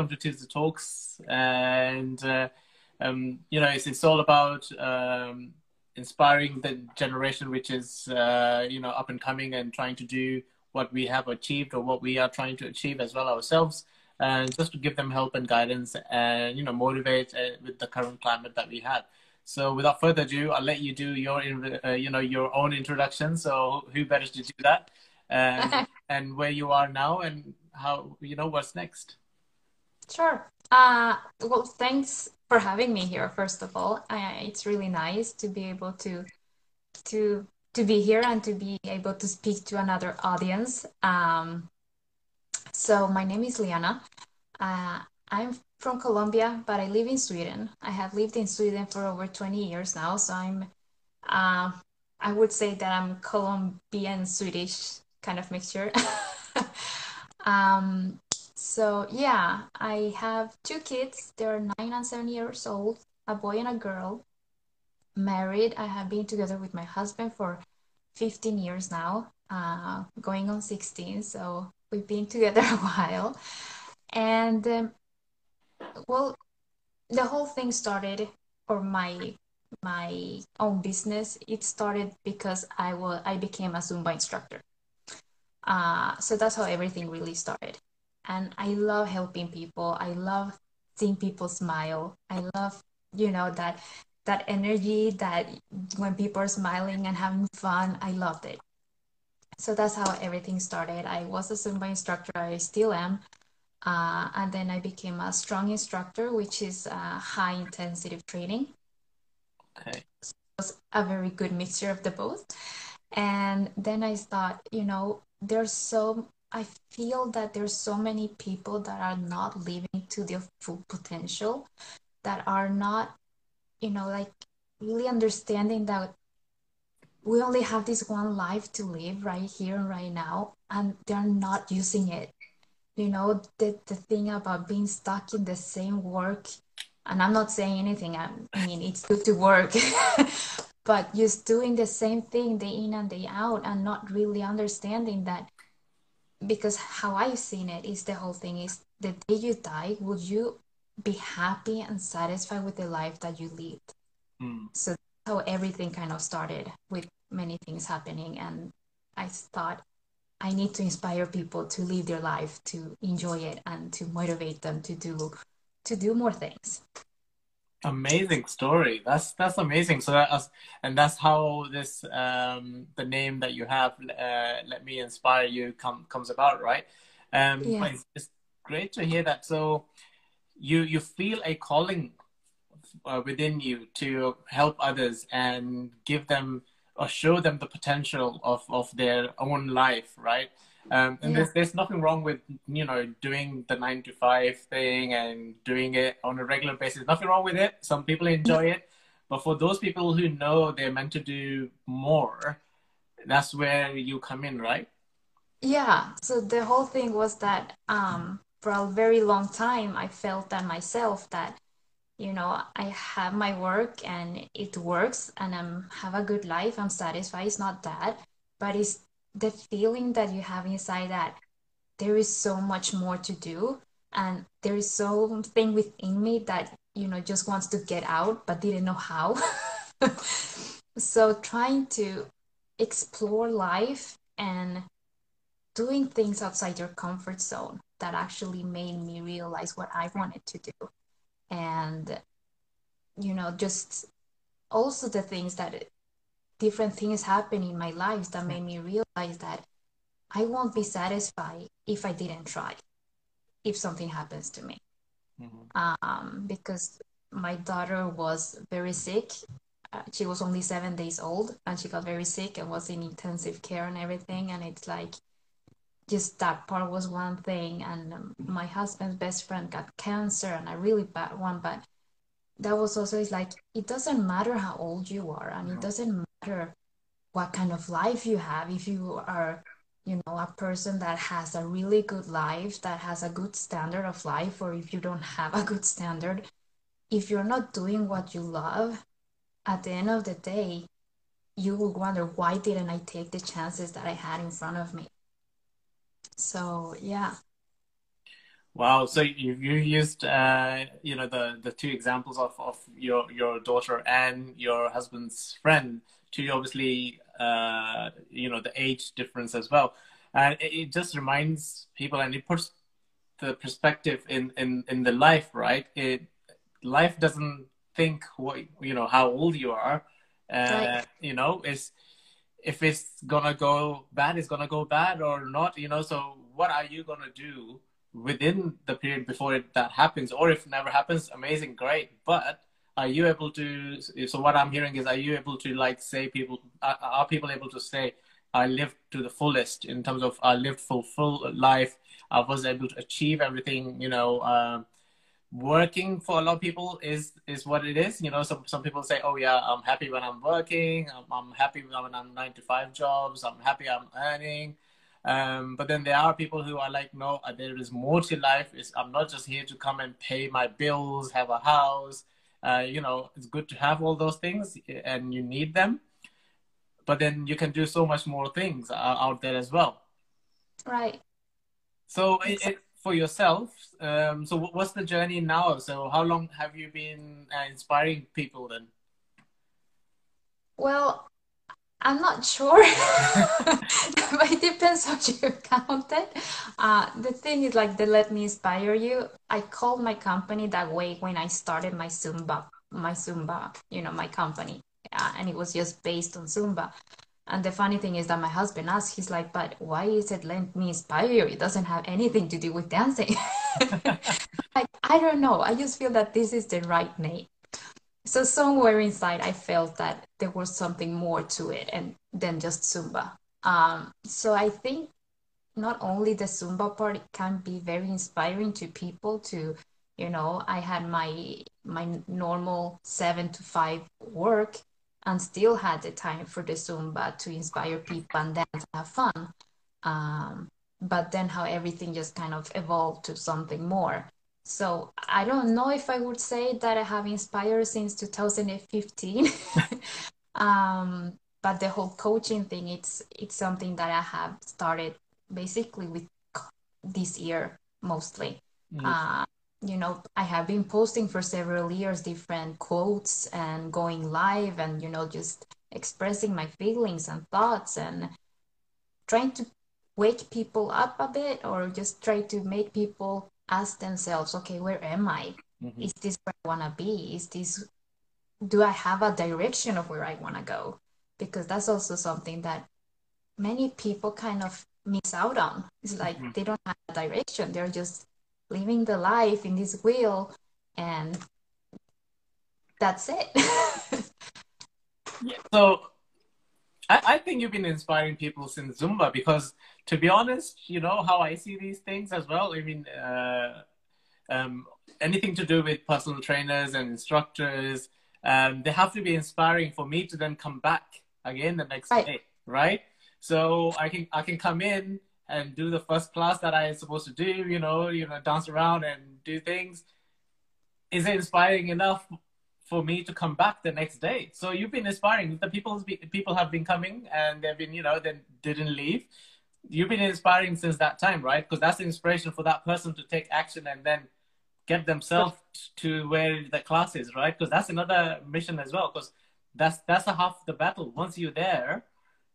welcome to Tuesday Talks. And, uh, um, you know, it's, it's all about um, inspiring the generation which is, uh, you know, up and coming and trying to do what we have achieved or what we are trying to achieve as well ourselves. And just to give them help and guidance and, you know, motivate uh, with the current climate that we have. So without further ado, I'll let you do your, uh, you know, your own introduction. So who better to do that? And, and where you are now and how you know what's next. Sure. Uh, well, thanks for having me here. First of all, it's really nice to be able to to to be here and to be able to speak to another audience. Um, so my name is Liana. Uh, I'm from Colombia, but I live in Sweden. I have lived in Sweden for over 20 years now, so I'm uh, I would say that I'm Colombian Swedish kind of mixture. Um, so yeah, I have two kids. They're nine and seven years old, a boy and a girl. Married. I have been together with my husband for 15 years now, uh, going on 16. So we've been together a while. And um, well, the whole thing started, or my my own business. It started because I was I became a Zumba instructor. Uh, so that's how everything really started. And I love helping people. I love seeing people smile. I love, you know, that that energy that when people are smiling and having fun, I loved it. So that's how everything started. I was a Zumba instructor. I still am. Uh, and then I became a strong instructor, which is high intensity training. Okay. So it was a very good mixture of the both. And then I thought, you know, there's so I feel that there's so many people that are not living to their full potential, that are not, you know, like really understanding that we only have this one life to live right here and right now, and they're not using it. You know, the, the thing about being stuck in the same work, and I'm not saying anything, I, I mean, it's good to work, but just doing the same thing day in and day out and not really understanding that because how I've seen it is the whole thing is the day you die, will you be happy and satisfied with the life that you lived? Mm. So that's how everything kind of started with many things happening. And I thought I need to inspire people to live their life, to enjoy it and to motivate them to do to do more things amazing story. That's that's amazing. So that's and that's how this um the name that you have uh, let me inspire you come comes about right? Um yeah. it's, it's, great to hear that. So you you feel a calling uh, within you to help others and give them or show them the potential of of their own life right um, and yeah. there's there's nothing wrong with you know doing the nine to five thing and doing it on a regular basis. Nothing wrong with it. Some people enjoy it, but for those people who know they're meant to do more, that's where you come in, right? Yeah. So the whole thing was that um, for a very long time, I felt that myself that you know I have my work and it works and I'm have a good life. I'm satisfied. It's not that, but it's the feeling that you have inside that there is so much more to do. And there is something within me that you know just wants to get out but didn't know how. So trying to explore life and doing things outside your comfort zone that actually made me realize what i wanted to do. And you know just also the things that different things happen in my life that made me realize that I won't be satisfied if I didn't try, if something happens to me. Mm-hmm. Um, because my daughter was very sick. Uh, she was only seven days old and she got very sick and was in intensive care and everything. And it's like, just that part was one thing. And um, my husband's best friend got cancer and a really bad one. But that was also it's like it doesn't matter how old you are. And it uh-huh. doesn't matter what kind of life you have. If you are you know a person that has a really good life that has a good standard of life or if you don't have a good standard if you're not doing what you love at the end of the day you will wonder why didn't i take the chances that i had in front of me? So yeah Wow. So you you used uh, you know the the two examples of, of your your daughter and your husband's friend to obviously uh, you know the age difference as well, and it, it just reminds people and it puts the perspective in in in the life right. It life doesn't think what you know how old you are. Uh, right. You know, is if it's gonna go bad, it's gonna go bad or not. You know, so what are you gonna do? Within the period before it, that happens, or if it never happens, amazing, great. But are you able to? So what I'm hearing is, are you able to like say people? Are, are people able to say, I lived to the fullest in terms of I lived full full life. I was able to achieve everything. You know. Uh, working for a lot of people is is what it is you know some some people say oh yeah i'm happy when i'm working i'm, I'm happy when i'm nine to five jobs i'm happy i'm earning um, but then there are people who are like, no, uh, there is more to life. It's, I'm not just here to come and pay my bills, have a house. Uh, you know, it's good to have all those things and you need them. But then you can do so much more things uh, out there as well. Right. So it, it, for yourself, um, so what's the journey now? So how long have you been uh, inspiring people then? Well, I'm not sure, but it depends how you count it. Uh, the thing is, like, they let me inspire you. I called my company that way when I started my Zumba, my Zumba, you know, my company, uh, and it was just based on Zumba. And the funny thing is that my husband asked, he's like, but why is it let me inspire you? It doesn't have anything to do with dancing. like, I don't know. I just feel that this is the right name so somewhere inside i felt that there was something more to it and than just zumba. Um, so i think not only the zumba part can be very inspiring to people to you know i had my my normal seven to five work and still had the time for the zumba to inspire people and dance and have fun. Um, but then how everything just kind of evolved to something more so I don't know if I would say that I have inspired since 2015. um, but the whole coaching thing, it's it's something that I have started basically with this year mostly. Mm. Uh, you know, I have been posting for several years different quotes and going live and you know just expressing my feelings and thoughts and trying to wake people up a bit or just try to make people ask themselves, okay, where am I? Mm-hmm. Is this where I want to be? Is this, do I have a direction of where I want to go? Because that's also something that many people kind of miss out on. It's like mm-hmm. they don't have a direction. They're just living the life in this wheel and that's it. yeah. So I, I think you've been inspiring people since Zumba because to be honest, you know how I see these things as well. I mean, uh, um, anything to do with personal trainers and instructors, um, they have to be inspiring for me to then come back again the next right. day, right? So I can I can come in and do the first class that I am supposed to do, you know, you know, dance around and do things. Is it inspiring enough for me to come back the next day? So you've been inspiring. The people people have been coming and they've been, you know, they didn't leave you've been inspiring since that time, right? Because that's the inspiration for that person to take action and then get themselves to where the class is, right? Because that's another mission as well. Because that's that's a half the battle. Once you're there,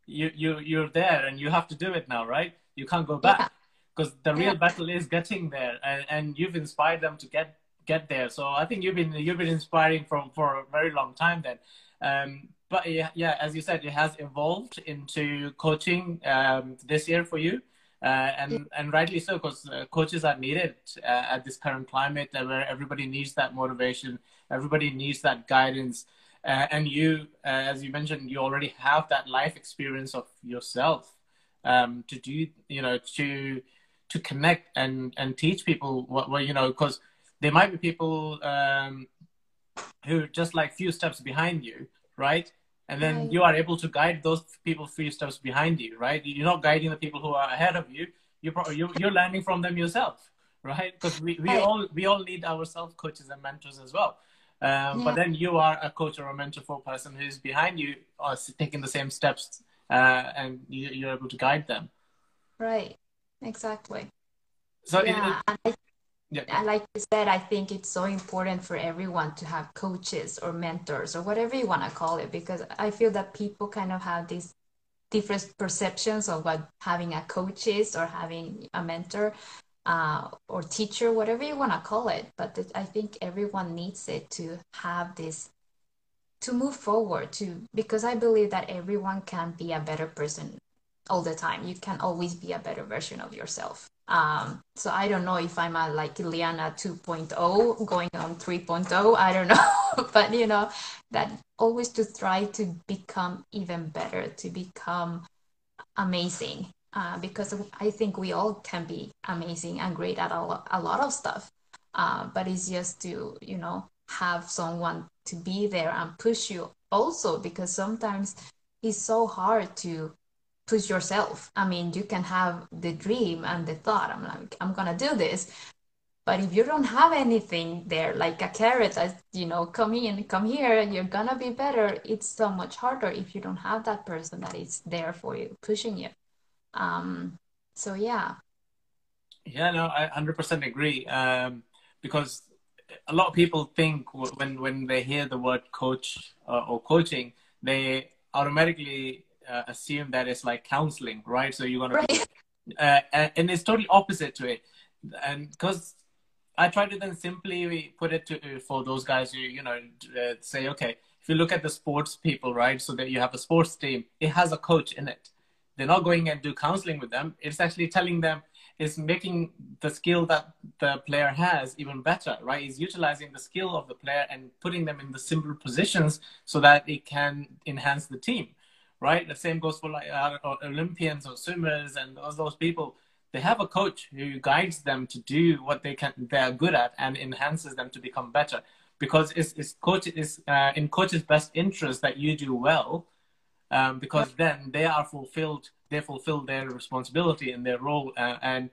you you you're there and you have to do it now, right? You can't go back because yeah. the real yeah. battle is getting there, and and you've inspired them to get get there. So I think you've been you've been inspiring from for a very long time then. Um, but yeah, yeah, as you said, it has evolved into coaching um, this year for you, uh, and and rightly so, because uh, coaches are needed uh, at this current climate where everybody needs that motivation, everybody needs that guidance, uh, and you, uh, as you mentioned, you already have that life experience of yourself um, to do, you know, to to connect and and teach people what, what you know, because there might be people um, who just like few steps behind you right? And then right. you are able to guide those people few steps behind you, right? You're not guiding the people who are ahead of you. You're you're, you're learning from them yourself, right? Because we, we right. all we all need our self coaches and mentors as well. Um, yeah. But then you are a coach or a mentor for a person who's behind you, or taking the same steps, uh, and you, are able to guide them. Right. Exactly. So yeah. It, yeah. like you said, I think it's so important for everyone to have coaches or mentors or whatever you want to call it, because I feel that people kind of have these different perceptions of what having a coach is or having a mentor uh, or teacher, whatever you want to call it. But I think everyone needs it to have this to move forward to because I believe that everyone can be a better person all the time. You can always be a better version of yourself. Um, so I don't know if I'm a like Liana 2.0 going on 3.0. I don't know, but you know that always to try to become even better, to become amazing. Uh, because I think we all can be amazing and great at a, lot, a lot of stuff. Uh, but it's just to you know have someone to be there and push you also because sometimes it's so hard to push yourself. I mean, you can have the dream and the thought, I'm like, I'm gonna do this. But if you don't have anything there, like a carrot that, you know, come in, come here, you're gonna be better, it's so much harder if you don't have that person that is there for you, pushing you. Um, so yeah. Yeah, no, I 100% agree. Um, because a lot of people think when, when they hear the word coach uh, or coaching, they automatically uh, assume that it's like counseling, right? So you're gonna, right. uh, and it's totally opposite to it, and because I try to then simply put it to for those guys who you know uh, say, okay, if you look at the sports people, right? So that you have a sports team, it has a coach in it. They're not going and do counseling with them. It's actually telling them is making the skill that the player has even better, right? Is utilizing the skill of the player and putting them in the simple positions so that it can enhance the team right? The same goes for like uh, Olympians or swimmers and all those people. They have a coach who guides them to do what they can they're good at and enhances them to become better. Because it's, it's coach is uh, in coach's best interest that you do well, um, because then they are fulfilled. They fulfill their responsibility in their role, uh, and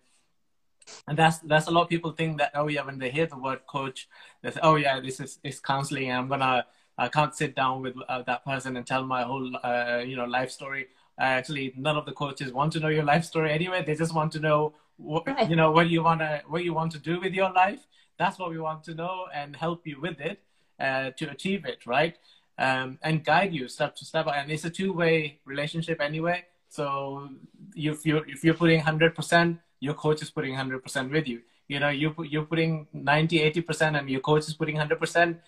and that's that's a lot of people think that oh yeah when they hear the word coach they say oh yeah this is is counseling and I'm gonna I can't sit down with uh, that person and tell my whole uh, you know life story. Uh, actually, none of the coaches want to know your life story anyway. They just want to know what right. you know what you wanna what you want to do with your life. That's what we want to know and help you with it uh, to achieve it, right? Um, and guide you step to step. And it's a two way relationship anyway. So if you if you're putting hundred percent, your coach is putting hundred percent with you. You know, you you're putting 90, 80 percent, and your coach is putting hundred percent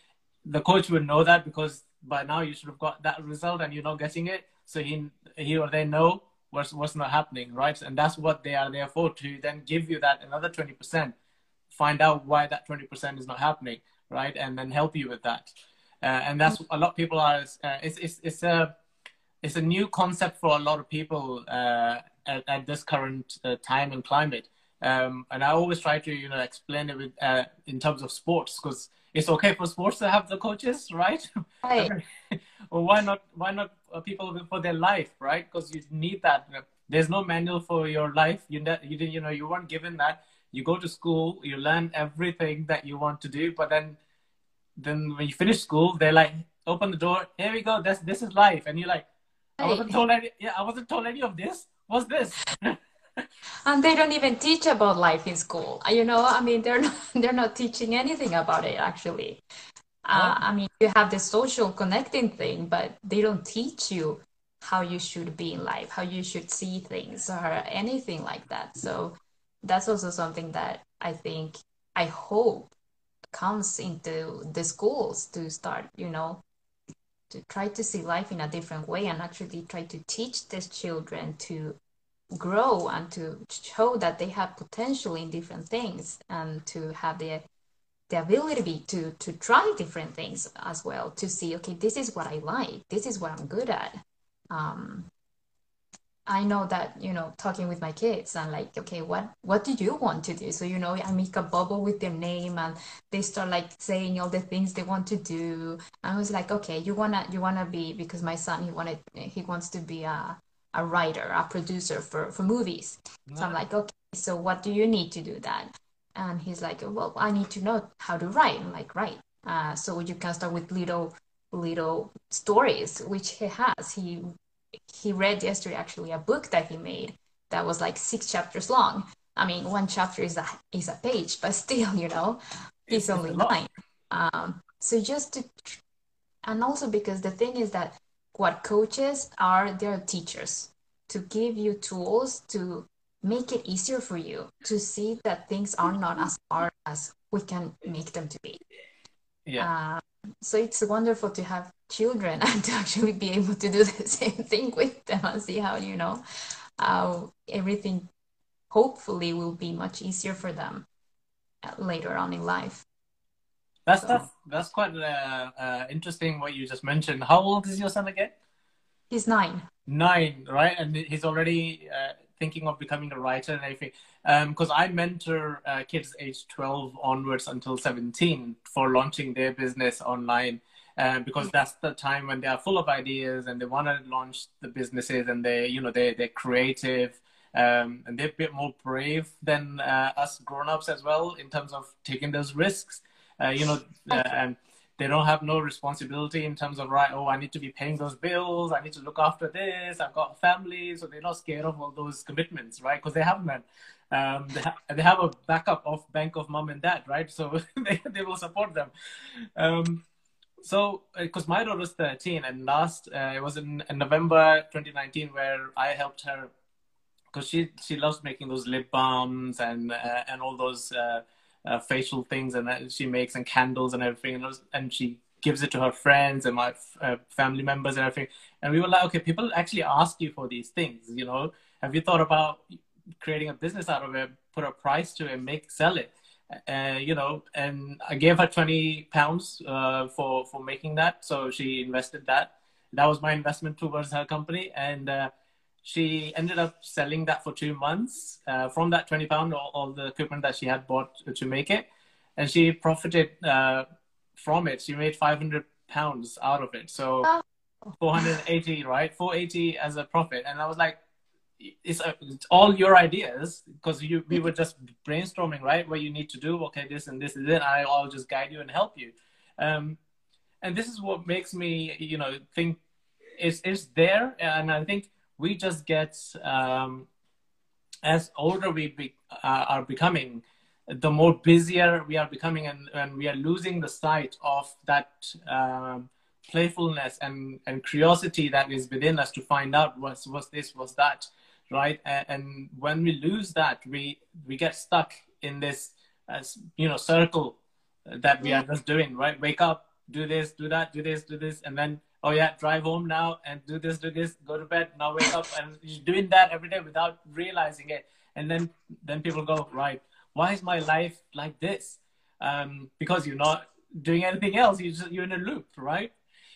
the coach would know that because by now you should have got that result and you're not getting it. So he he or they know what's what's not happening, right? And that's what they are there for to then give you that another twenty percent, find out why that twenty percent is not happening, right? And then help you with that. Uh, and that's a lot of people are. Uh, it's it's it's a it's a new concept for a lot of people uh, at, at, this current uh, time and climate. Um, and I always try to you know explain it with, uh, in terms of sports because it's okay for sports to have the coaches, right? Right. well, why not? Why not uh, people for their life, right? Because you need that. There's no manual for your life. You you you know you weren't given that. You go to school, you learn everything that you want to do, but then then when you finish school, they're like, open the door. Here we go. This this is life, and you're like, I wasn't told any. Yeah, I wasn't told any of this. What's this? and they don't even teach about life in school. You know i mean they're not they're not teaching anything about it actually. Uh, i mean you have the social connecting thing but they don't teach you how you should be in life how you should see things or anything like that. So that's also something that i think i hope comes into the schools to start you know to try to see life in a different way and actually try to teach these children to grow and to show that they have potential in different things and to have the the ability to to try different things as well to see okay this is what i like this is what i'm good at. Um, i know that you know talking with my kids and like okay what what do you want to do? So you know i make a bubble with their name and they start like saying all the things they want to do. I was like okay you wanna you wanna be because my son he wanted he wants to be a a writer, a producer for, for movies. So I'm like, okay, so what do you need to do that? And he's like, well, I need to know how to write. I'm like, right. Uh, so you can start with little little stories, which he has. He he read yesterday actually a book that he made that was like six chapters long. I mean, one chapter is a is a page, but still, you know, it's, it's only nine. Um, so just to, and also because the thing is that what coaches are, they're teachers to give you tools to make it easier for you to see that things are not as hard as we can make them to be. Yeah. Uh, so it's wonderful to have children and to actually be able to do the same thing with them and see how you know how everything hopefully will be much easier for them later on in life. That's so. that's that's quite uh, uh, interesting what you just mentioned. How old is your son again? He's nine. Nine, right? And he's already uh, thinking of becoming a writer and everything. Because um, I mentor uh, kids age 12 onwards until 17 for launching their business online. Um, because that's the time when they are full of ideas and they want to launch the businesses and they, you know, they they're creative um, and they're a bit more brave than uh, us grown-ups as well in terms of taking those risks. Uh, you know, and they don't have no responsibility in terms of right oh i need to be paying those bills i need to look after this i've got a family. So they're not scared of all those commitments right? Because they have them um, they, ha- they have a backup of bank of mom and dad right? So they, they will support them. Um, so because uh, my daughter's 13 and last uh, it was in, in, november 2019 where i helped her because she she loves making those lip balms and uh, and all those uh, uh, facial things and that she makes and candles and everything. And, and she gives it to her friends and my uh, family members and everything. And we were like okay people actually ask you for these things you know. Have you thought about creating a business out of it put a price to it make sell it? Uh, you know and i gave her 20 pounds uh, for for making that. So she invested that. That was my investment towards her company. And uh, she ended up selling that for two months uh, from that 20 pound all, all, the equipment that she had bought to make it. And she profited uh, from it. She made 500 pounds out of it. So oh. 480 right? 480 as a profit. And i was like it's, uh, it's all your ideas because you we were just brainstorming right? What you need to do. Okay this and this is it i'll just guide you and help you. Um, and this is what makes me you know think it's, it's there. And i think we just get um, as older we be, uh, are becoming the more busier we are becoming and, and we are losing the sight of that um, playfulness and, and curiosity that is within us to find out what's, what's this what's that right? And, and when we lose that we we get stuck in this as you know circle that we are just doing right? Wake up do this do that do this do this and then oh yeah, drive home now and do this, do this, go to bed, now wake up, and you're doing that every day without realizing it. And then then people go, right, why is my life like this? Um, because you're not doing anything else. You just, you're in a loop, right?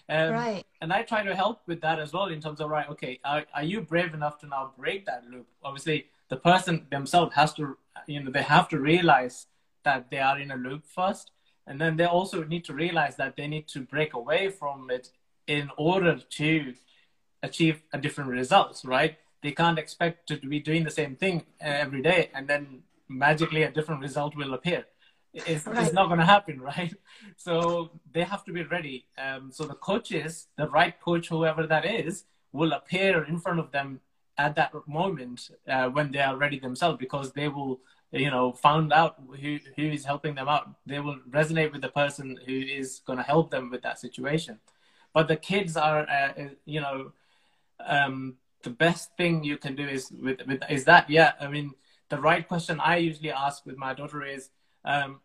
Um, right. And I try to help with that as well in terms of right, okay, are, are you brave enough to now break that loop? Obviously, the person themselves has to, you know, they have to realize that they are in a loop first, and then they also need to realize that they need to break away from it in order to achieve a different results, right? They can't expect to be doing the same thing every day and then magically a different result will appear. It's, right. it's not going to happen, right? So they have to be ready. Um, so the coaches, the right coach, whoever that is, will appear in front of them at that moment uh, when they are ready themselves because they will you know found out who who is helping them out they will resonate with the person who is going to help them with that situation but the kids are uh, uh, you know um, the best thing you can do is with, with is that yeah i mean the right question i usually ask with my daughter is um,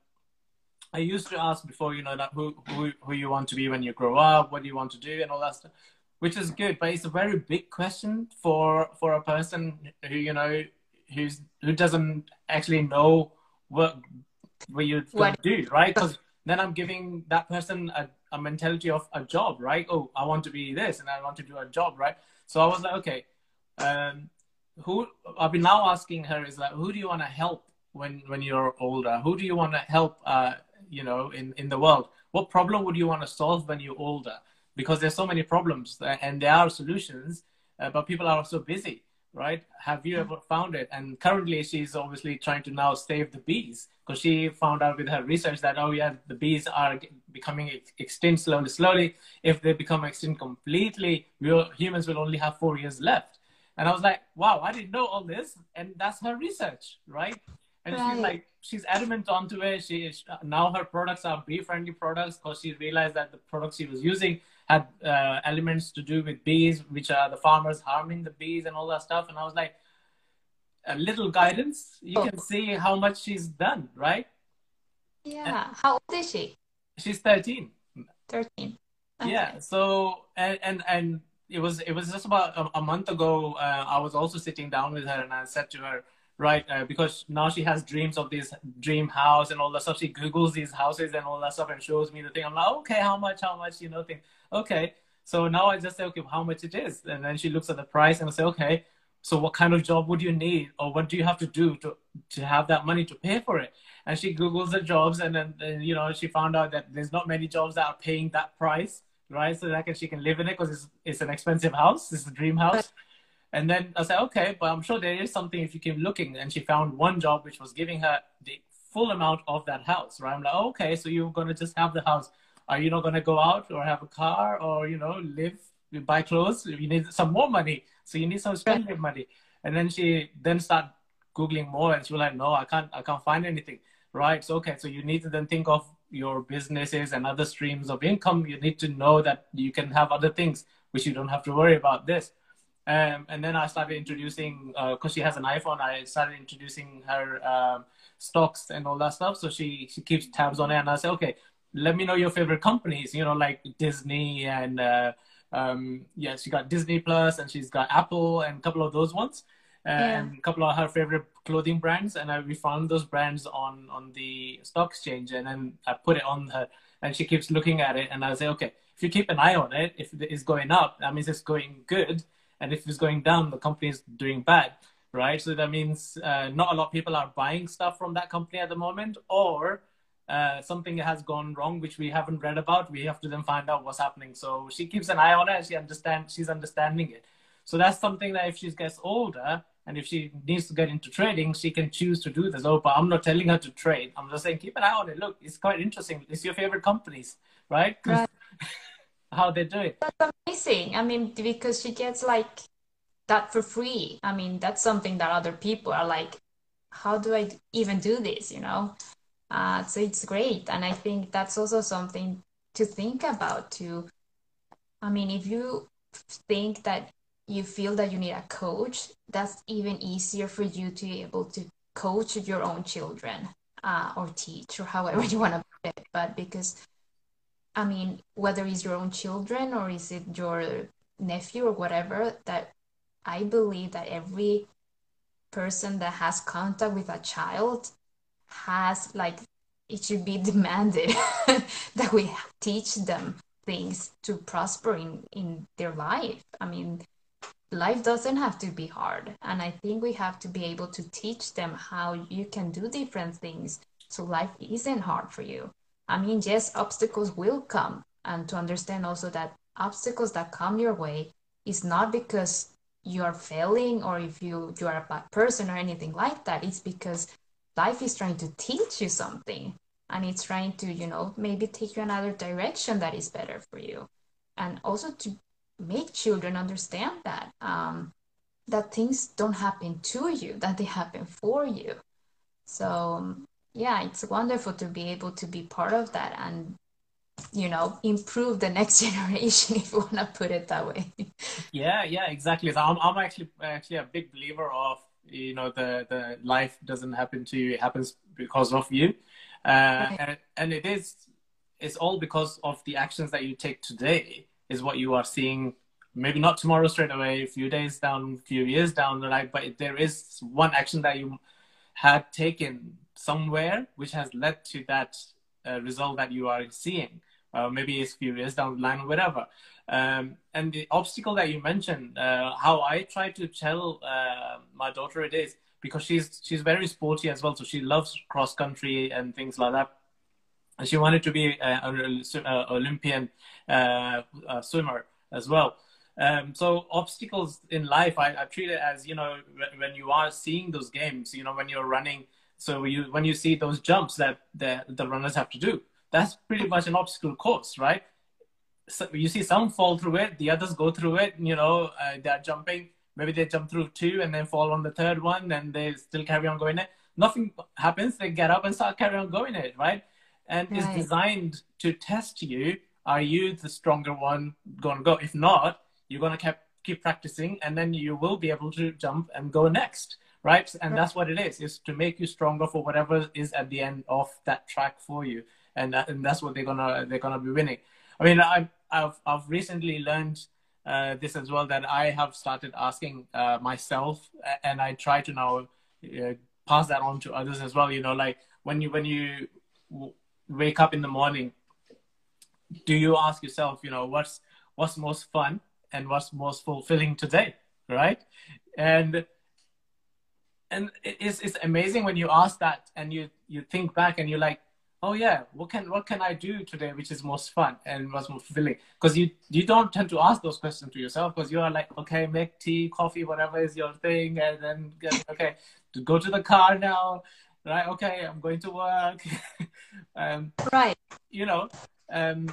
i used to ask before you know that who, who who you want to be when you grow up what do you want to do and all that stuff which is good but it's a very big question for for a person who you know who's who doesn't actually know what what you're going to do right? Because then i'm giving that person a a mentality of a job, right? Oh, I want to be this and I want to do a job, right? So I was like, okay, um, who I've been now asking her is like, who do you want to help when when you're older? Who do you want to help? Uh, you know, in in the world, what problem would you want to solve when you're older? Because there's so many problems and there are solutions, uh, but people are also busy right? Have you ever found it? And currently, she's obviously trying to now save the bees because she found out with her research that oh yeah, the bees are becoming extinct slowly. Slowly, if they become extinct completely, we'll, humans will only have four years left. And I was like, wow, I didn't know all this. And that's her research, right? And right. she's like, she's adamant onto it. She is, uh, now her products are bee friendly products because she realized that the products she was using had uh, elements to do with bees, which are the farmers harming the bees and all that stuff. And I was like, a little guidance, you oh. can see how much she's done, right? Yeah. And how old is she? She's 13. 13. Okay. Yeah. So, and, and, and it was, it was just about a, a month ago. Uh, I was also sitting down with her and I said to her, right uh, because now she has dreams of this dream house and all that stuff. She googles these houses and all that stuff and shows me the thing. I'm like okay how much how much you know thing. Okay so now i just say okay how much it is? And then she looks at the price and I say okay so what kind of job would you need or what do you have to do to to have that money to pay for it? And she googles the jobs and then, you know she found out that there's not many jobs that are paying that price right? So that can, she can live in it because it's, it's an expensive house. It's a dream house and then I said, okay, but I'm sure there is something if you keep looking. And she found one job which was giving her the full amount of that house, right? I'm like, okay, so you're going to just have the house. Are you not going to go out or have a car or, you know, live, buy clothes? You need some more money. So you need some spending money. And then she then start Googling more and she was like, no, I can't, I can't find anything. Right. So, okay. So you need to then think of your businesses and other streams of income. You need to know that you can have other things which you don't have to worry about this. Um, and then I started introducing, because uh, she has an iPhone, I started introducing her um, stocks and all that stuff. So she, she keeps tabs on it. And I say, okay, let me know your favorite companies, you know, like Disney and, uh, um, yeah, she got Disney Plus and she's got Apple and a couple of those ones. Uh, yeah. And a couple of her favorite clothing brands. And I, we found those brands on, on the stock exchange. And then I put it on her and she keeps looking at it. And I say, okay, if you keep an eye on it, if it's going up, that means it's going good and if it's going down, the company is doing bad, right? So that means uh, not a lot of people are buying stuff from that company at the moment, or uh, something has gone wrong which we haven't read about. We have to then find out what's happening. So she keeps an eye on it. And she understands. She's understanding it. So that's something that if she gets older and if she needs to get into trading, she can choose to do this. Oh, but I'm not telling her to trade. I'm just saying keep an eye on it. Look, it's quite interesting. It's your favorite companies, right? right. how they do it. That's amazing. I mean, because she gets like that for free. I mean, that's something that other people are like, how do I even do this? You know, uh, so it's great, and I think that's also something to think about. To, I mean, if you think that you feel that you need a coach, that's even easier for you to be able to coach your own children uh, or teach or however you want to put it. But because I mean, whether it's your own children or is it your nephew or whatever, that I believe that every person that has contact with a child has like it should be demanded that we teach them things to prosper in in their life. I mean, life doesn't have to be hard, and I think we have to be able to teach them how you can do different things so life isn't hard for you. I mean, yes, obstacles will come, and to understand also that obstacles that come your way is not because you are failing or if you you are a bad person or anything like that. It's because life is trying to teach you something, and it's trying to you know maybe take you another direction that is better for you, and also to make children understand that um, that things don't happen to you, that they happen for you. So um, yeah, it's wonderful to be able to be part of that and you know improve the next generation if you want to put it that way. Yeah yeah exactly. So I'm, I'm actually actually a big believer of you know the the life doesn't happen to you it happens because of you. Uh, right. and, and it is it's all because of the actions that you take today is what you are seeing. Maybe not tomorrow straight away a few days down a few years down the line but there is one action that you had taken somewhere which has led to that uh, result that you are seeing. Uh, maybe it's few years down the line or whatever. Um, and the obstacle that you mentioned, uh, how I try to tell uh, my daughter it is because she's she's very sporty as well, so she loves cross country and things like that. And she wanted to be an Olympian uh, swimmer as well. Um, so obstacles in life, I, I, treat it as you know when you are seeing those games, you know when you're running so you, when you see those jumps that the, the runners have to do, that's pretty much an obstacle course, right? So you see some fall through it, the others go through it. You know, uh, they're jumping, maybe they jump through two and then fall on the third one, and they still carry on going it. Nothing happens. They get up and start carrying on going it, right? And right. it's designed to test you. Are you the stronger one going to go? If not, you're going to keep keep practicing, and then you will be able to jump and go next, right? And that's what it is: is to make you stronger for whatever is at the end of that track for you, and that, and that's what they're gonna they're gonna be winning. I mean, I, I've I've recently learned uh, this as well that I have started asking uh, myself, and I try to now uh, pass that on to others as well. You know, like when you when you w- wake up in the morning, do you ask yourself, you know, what's what's most fun and what's most fulfilling today, right? And and it's it's amazing when you ask that and you you think back and you're like, oh yeah what can what can i do today which is most fun and most fulfilling? Because you you don't tend to ask those questions to yourself because you are like okay make tea coffee whatever is your thing and then okay to go to the car now right? Okay i'm going to work. Um, right. you know um,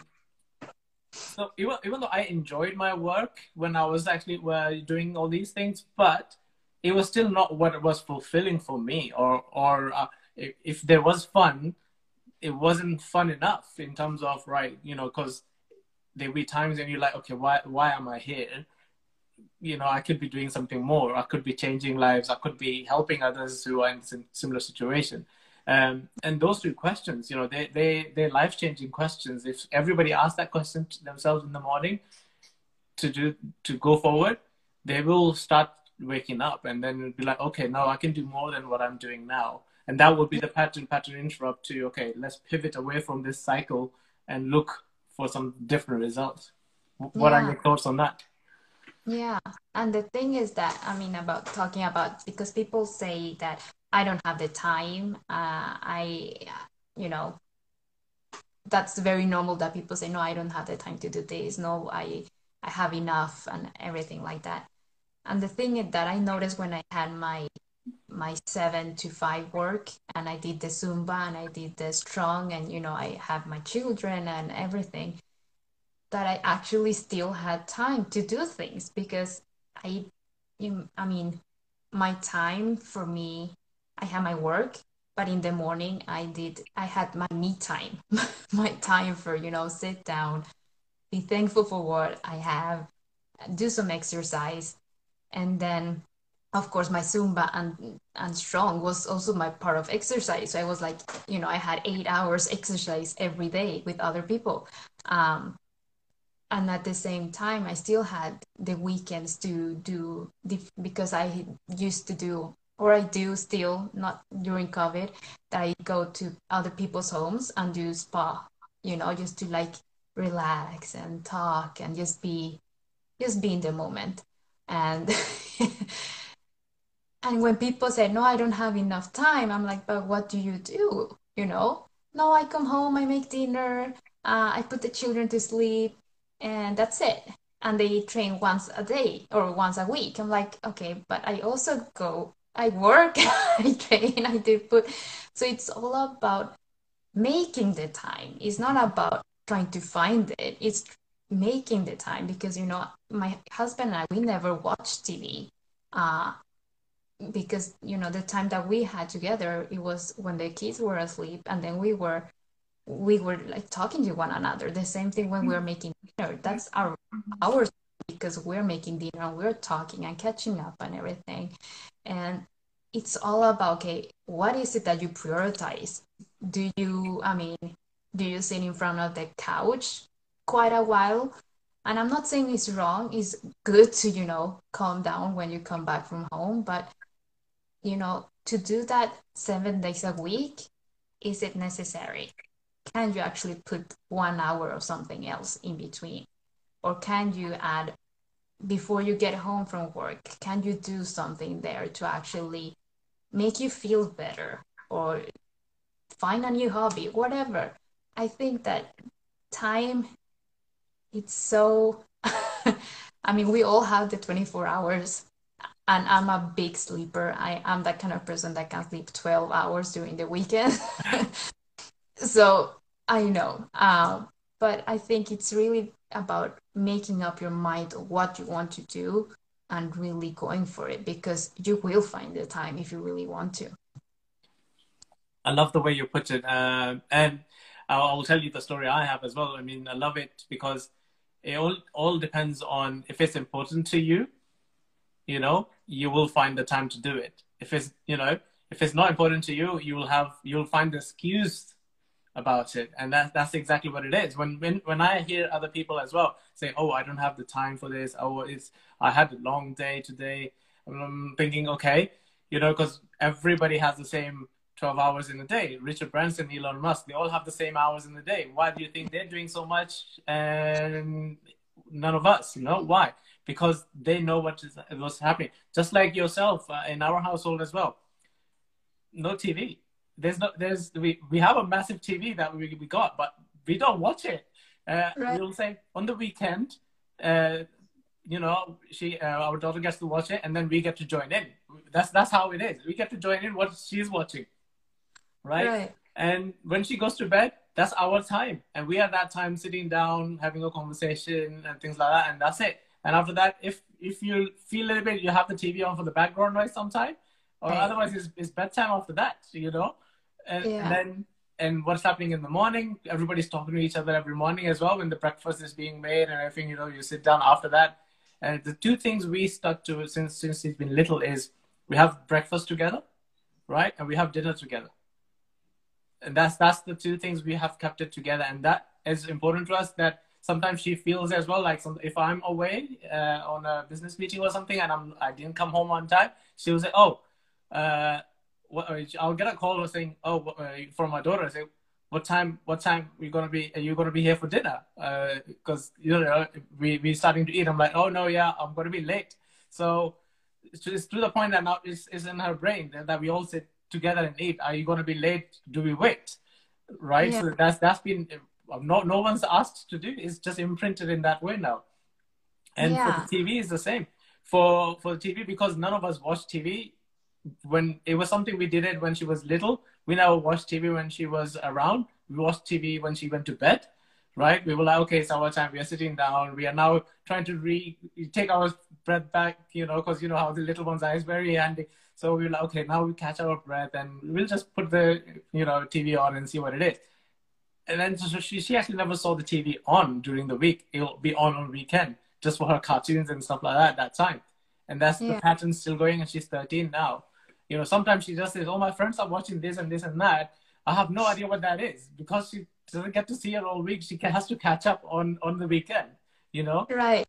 so even, even though i enjoyed my work when i was actually uh, doing all these things but it was still not what was fulfilling for me or or uh, if, if there was fun it wasn't fun enough in terms of right, you know, because there be times when you're like, okay, why why am I here? You know, I could be doing something more. I could be changing lives. I could be helping others who are in similar situation. Um, and those two questions, you know, they they they're life changing questions. If everybody asks that question to themselves in the morning to do to go forward, they will start waking up and then be like, okay, now I can do more than what I'm doing now. And that would be the pattern pattern interrupt to okay let's pivot away from this cycle and look for some different results. What yeah. are your thoughts on that? Yeah. And the thing is that i mean about talking about because people say that i don't have the time uh, i you know that's very normal that people say no i don't have the time to do this. No i i have enough and everything like that and the thing that i noticed when i had my my seven to five work and I did the Zumba and I did the strong and you know I have my children and everything that I actually still had time to do things because I I mean my time for me I had my work but in the morning I did I had my me time my time for you know sit down be thankful for what I have do some exercise and then of course my zumba and and strong was also my part of exercise. So i was like you know i had eight hours exercise every day with other people. Um, and at the same time i still had the weekends to do because i used to do or i do still not during covid that i go to other people's homes and do spa you know just to like relax and talk and just be just be in the moment and and when people say no i don't have enough time i'm like but what do you do? You know? No i come home i make dinner uh, i put the children to sleep and that's it. And they train once a day or once a week. I'm like okay but i also go i work i train i do put so it's all about making the time. It's not about trying to find it. It's making the time because you know my husband and i we never watch tv uh, because you know the time that we had together it was when the kids were asleep and then we were we were like talking to one another. The same thing when we were making dinner. That's our hours because we're making dinner and we're talking and catching up and everything. And it's all about okay what is it that you prioritize? Do you i mean do you sit in front of the couch quite a while and i'm not saying it's wrong it's good to you know calm down when you come back from home but you know, to do that seven days a week, is it necessary? Can you actually put one hour or something else in between? Or can you add, before you get home from work, can you do something there to actually make you feel better or find a new hobby, whatever? I think that time, it's so, I mean, we all have the 24 hours and I'm a big sleeper. I am that kind of person that can sleep 12 hours during the weekend. so I know. Um, but I think it's really about making up your mind what you want to do and really going for it because you will find the time if you really want to. I love the way you put it. Uh, and I'll tell you the story I have as well. I mean, I love it because it all, all depends on if it's important to you, you know, you will find the time to do it. If it's, you know, if it's not important to you, you will have, you'll find excuse about it. And that, that's exactly what it is. When, when, when I hear other people as well say, oh, I don't have the time for this. Oh, it's, I had a long day today. I'm thinking, okay, you know, because everybody has the same 12 hours in a day. Richard Branson, Elon Musk, they all have the same hours in the day. Why do you think they're doing so much and none of us? You know, why? Because they know what is what's happening. Just like yourself uh, in our household as well. No TV. There's no, there's, we, we have a massive TV that we, we got, but we don't watch it. Uh, right. We'll say on the weekend, uh, you know, she, uh, our daughter gets to watch it and then we get to join in. That's, that's how it is. We get to join in what she's watching right? right? And when she goes to bed, that's our time. And we have that time sitting down, having a conversation and things like that, and that's it. And after that, if if you feel a little bit, you have the TV on for the background noise sometime, or right. otherwise it's, it's bedtime after that, you know? And, yeah. and then and what's happening in the morning, everybody's talking to each other every morning as well when the breakfast is being made and everything, you know, you sit down after that. And the two things we stuck to since since he's been little is we have breakfast together, right? And we have dinner together that's that's the two things we have kept it together. And that is important to us that sometimes she feels as well like some, if i'm away uh, on a business meeting or something and i'm i didn't come home on time she'll say oh uh, what, uh, i'll get a call saying oh uh, from my daughter say what time what time are you gonna be are you gonna be here for dinner? Because uh, you know we we starting to eat. I'm like oh no yeah i'm gonna be late. So it's, it's to the point that now it's, it's in her brain that, that we all sit together and eat. Are you going to be late? Do we wait? Right. Yeah. So that's that's been no no one's asked to do. It's just imprinted in that way now. And yeah. for the TV is the same. For for the TV because none of us watch TV when it was something we did it when she was little. We never watched TV when she was around. We watched TV when she went to bed right? We were like, okay, it's our time. We are sitting down. We are now trying to re take our breath back, you know, because you know how the little one's eyes very handy. So we were like, okay, now we catch our breath and we'll just put the, you know, TV on and see what it is. And then so she, she actually never saw the TV on during the week. It'll be on on weekend just for her cartoons and stuff like that that time. And that's yeah. the pattern still going and she's 13 now. You know, sometimes she just says, oh, my friends are watching this and this and that. I have no idea what that is because she doesn't get to see it all week. She has to catch up on, on the weekend, you know? Right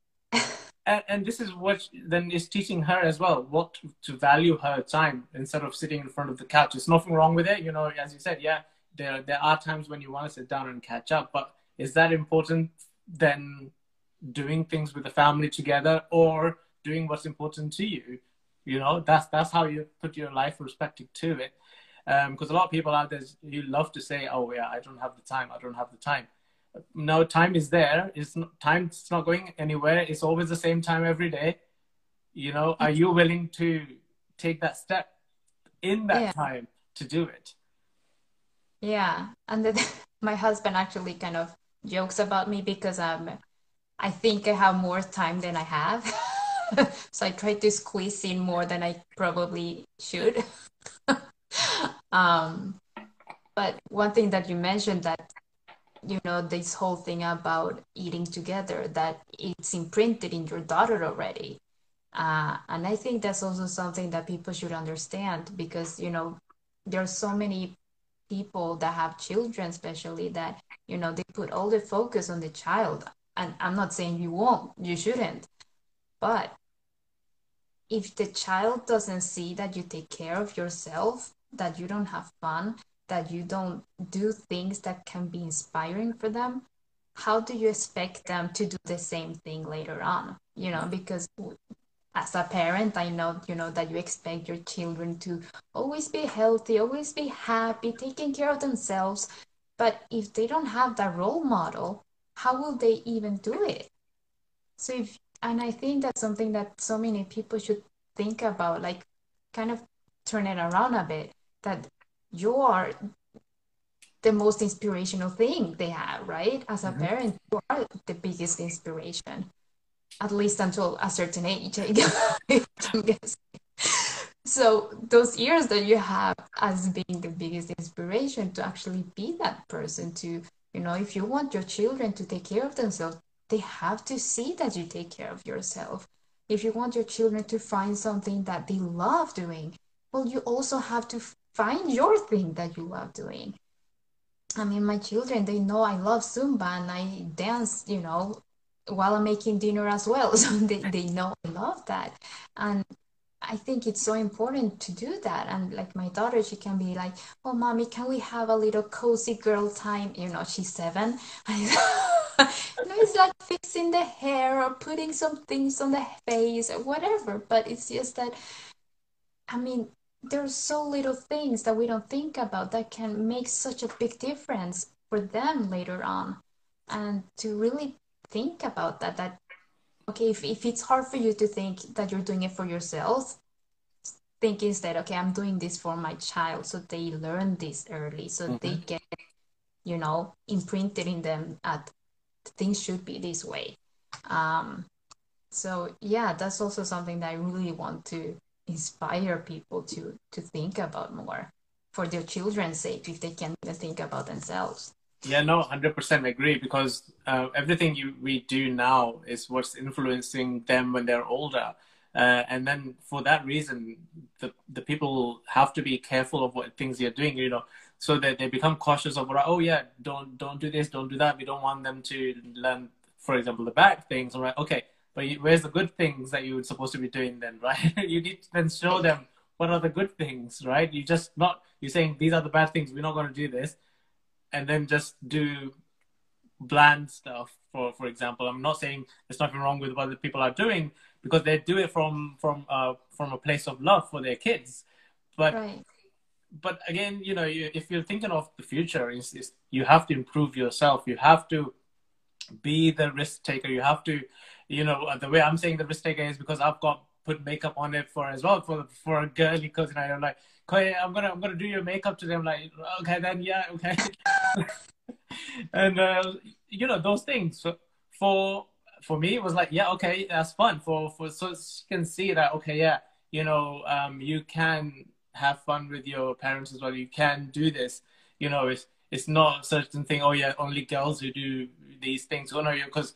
and, and this is what then is teaching her as well what to, value her time instead of sitting in front of the couch. There's nothing wrong with it, you know. As you said, yeah, there there are times when you want to sit down and catch up, but is that important than doing things with the family together or doing what's important to you? You know, that's that's how you put your life perspective to it. Because um, a lot of people out there, you love to say, "Oh yeah, I don't have the time. I don't have the time." No time is there. It's not, time it's not going anywhere. It's always the same time every day. You know are you willing to take that step in that yeah. time to do it? Yeah. And then my husband actually kind of jokes about me because um i think i have more time than i have. So i try to squeeze in more than i probably should. Um but one thing that you mentioned that you know this whole thing about eating together that it's imprinted in your daughter already. Uh, and i think that's also something that people should understand because you know there are so many people that have children especially that you know they put all the focus on the child. And i'm not saying you won't you shouldn't. But if the child doesn't see that you take care of yourself that you don't have fun that you don't do things that can be inspiring for them how do you expect them to do the same thing later on? You know mm-hmm. because as a parent i know you know that you expect your children to always be healthy always be happy taking care of themselves. But if they don't have that role model how will they even do it? So if and i think that's something that so many people should think about like kind of turn it around a bit that you are the most inspirational thing they have, right? As a mm-hmm. parent, you are the biggest inspiration. at least until a certain age, I guess. so those years that you have as being the biggest inspiration to actually be that person to you know if you want your children to take care of themselves they have to see that you take care of yourself if you want your children to find something that they love doing well you also have to find your thing that you love doing i mean my children they know i love zumba and i dance you know while i'm making dinner as well so they, they know i love that and I think it's so important to do that. And like my daughter, she can be like, "Oh, mommy, can we have a little cozy girl time?" You know, she's seven. it's like fixing the hair or putting some things on the face or whatever. But it's just that, I mean, there's so little things that we don't think about that can make such a big difference for them later on. And to really think about that, that okay, if, if it's hard for you to think that you're doing it for yourself, think instead, okay, I'm doing this for my child. So they learn this early. So mm-hmm. they get, you know, imprinted in them at things should be this way. Um, so yeah, that's also something that I really want to inspire people to to think about more for their children's sake if they can think about themselves. Yeah, no, hundred percent agree because uh, everything you, we do now is what's influencing them when they're older, uh, and then for that reason, the the people have to be careful of what things you're doing, you know, so that they become cautious of oh yeah, don't don't do this, don't do that. We don't want them to learn, for example, the bad things. All right, okay, but where's the good things that you're supposed to be doing then, right? you need to then show them what are the good things, right? You just not you're saying these are the bad things. We're not going to do this and then just do bland stuff for for example i'm not saying there's nothing wrong with what the people are doing because they do it from from uh from a place of love for their kids but right. but again you know you, if you're thinking of the future is, is you have to improve yourself you have to be the risk taker you have to you know the way i'm saying the risk taker is because i've got put makeup on it for as well for for a girly cousin i don't like I'm gonna I'm gonna do your makeup today. I'm like, okay, then yeah, okay. and uh, you know those things. So for for me, it was like, yeah, okay, that's fun. For for so you can see that okay, yeah, you know, um, you can have fun with your parents as well. You can do this. You know, it's it's not a certain thing. Oh yeah, only girls who do these things. Oh no, because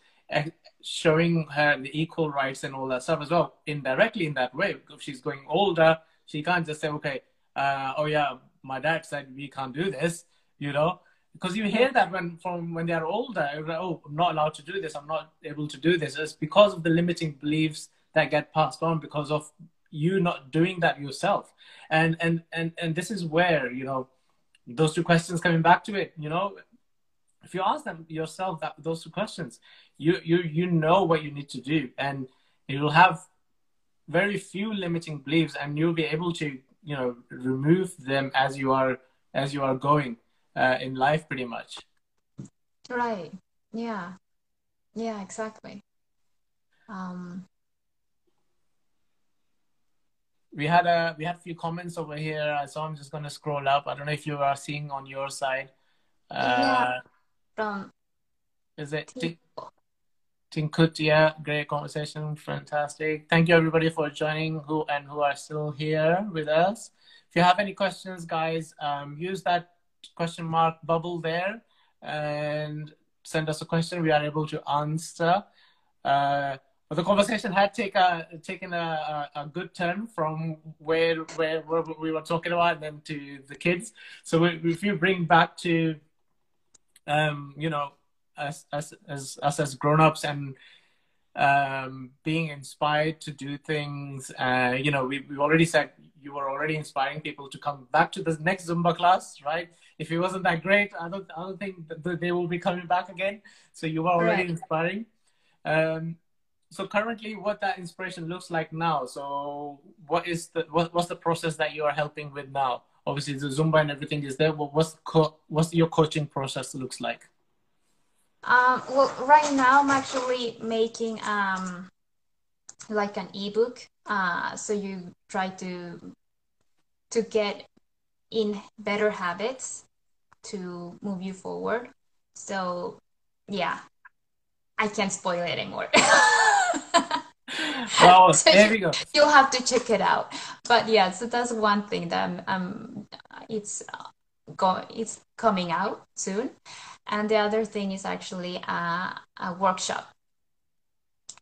showing her the equal rights and all that stuff as well indirectly in that way. If she's going older, she can't just say, okay, uh, oh yeah, my dad said we can't do this, you know, because you hear that when from when they are older, like, oh, I'm not allowed to do this, I'm not able to do this. It's because of the limiting beliefs that get passed on because of you not doing that yourself, and and and and this is where you know those two questions coming back to it, you know. If you ask them yourself that those two questions, you you you know what you need to do, and you'll have very few limiting beliefs, and you'll be able to you know remove them as you are as you are going uh, in life pretty much. Right. Yeah. Yeah exactly. Um we had a we had a few comments over here so i'm just going to scroll up. I don't know if you are seeing on your side. Uh, yeah. From is it Yeah, great conversation, fantastic. Thank you everybody for joining who and who are still here with us. If you have any questions, guys, um, use that question mark bubble there and send us a question. We are able to answer. Uh, but the conversation had take a, taken a, a, good turn from where, where, where we were talking about and then to the kids. So if you bring back to, um, you know, as as as us as grown-ups and um, being inspired to do things. Uh, you know, we we already said you were already inspiring people to come back to the next Zumba class, right? If it wasn't that great, I don't I don't think that they will be coming back again. So you were already right. inspiring. Um, so currently, what that inspiration looks like now. So what is the what, what's the process that you are helping with now? Obviously, the Zumba and everything is there. But what's co- what's your coaching process looks like? Um, well, right now I'm actually making um, like an ebook. Uh, so you try to to get in better habits to move you forward. So yeah, I can't spoil it anymore. well, so there we go. You'll have to check it out. But yeah, so that's one thing that I'm, I'm it's uh, go, it's coming out soon. And the other thing is actually a, a workshop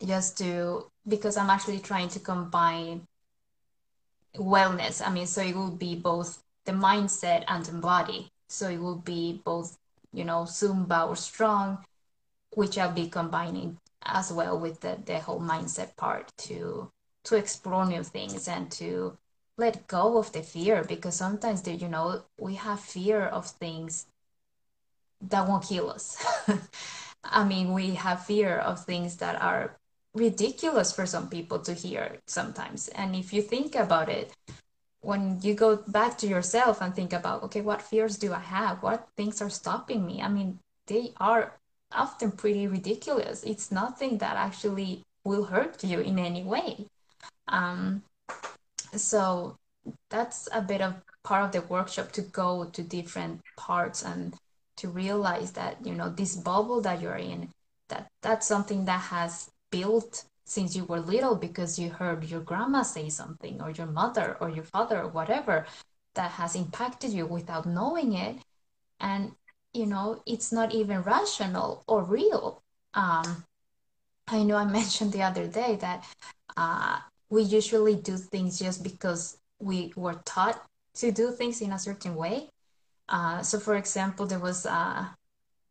just to because I'm actually trying to combine wellness. I mean, so it will be both the mindset and the body. So it will be both, you know, Zumba or strong, which I'll be combining as well with the, the whole mindset part to to explore new things and to let go of the fear because sometimes the, you know we have fear of things that won't kill us i mean we have fear of things that are ridiculous for some people to hear sometimes. And if you think about it, when you go back to yourself and think about, okay, what fears do I have? What things are stopping me? I mean, they are often pretty ridiculous. It's nothing that actually will hurt you in any way. Um, so that's a bit of part of the workshop to go to different parts and to realize that you know this bubble that you're in that that's something that has built since you were little because you heard your grandma say something or your mother or your father or whatever that has impacted you without knowing it. And you know it's not even rational or real. Um, i know i mentioned the other day that uh, we usually do things just because we were taught to do things in a certain way uh, so for example there was uh,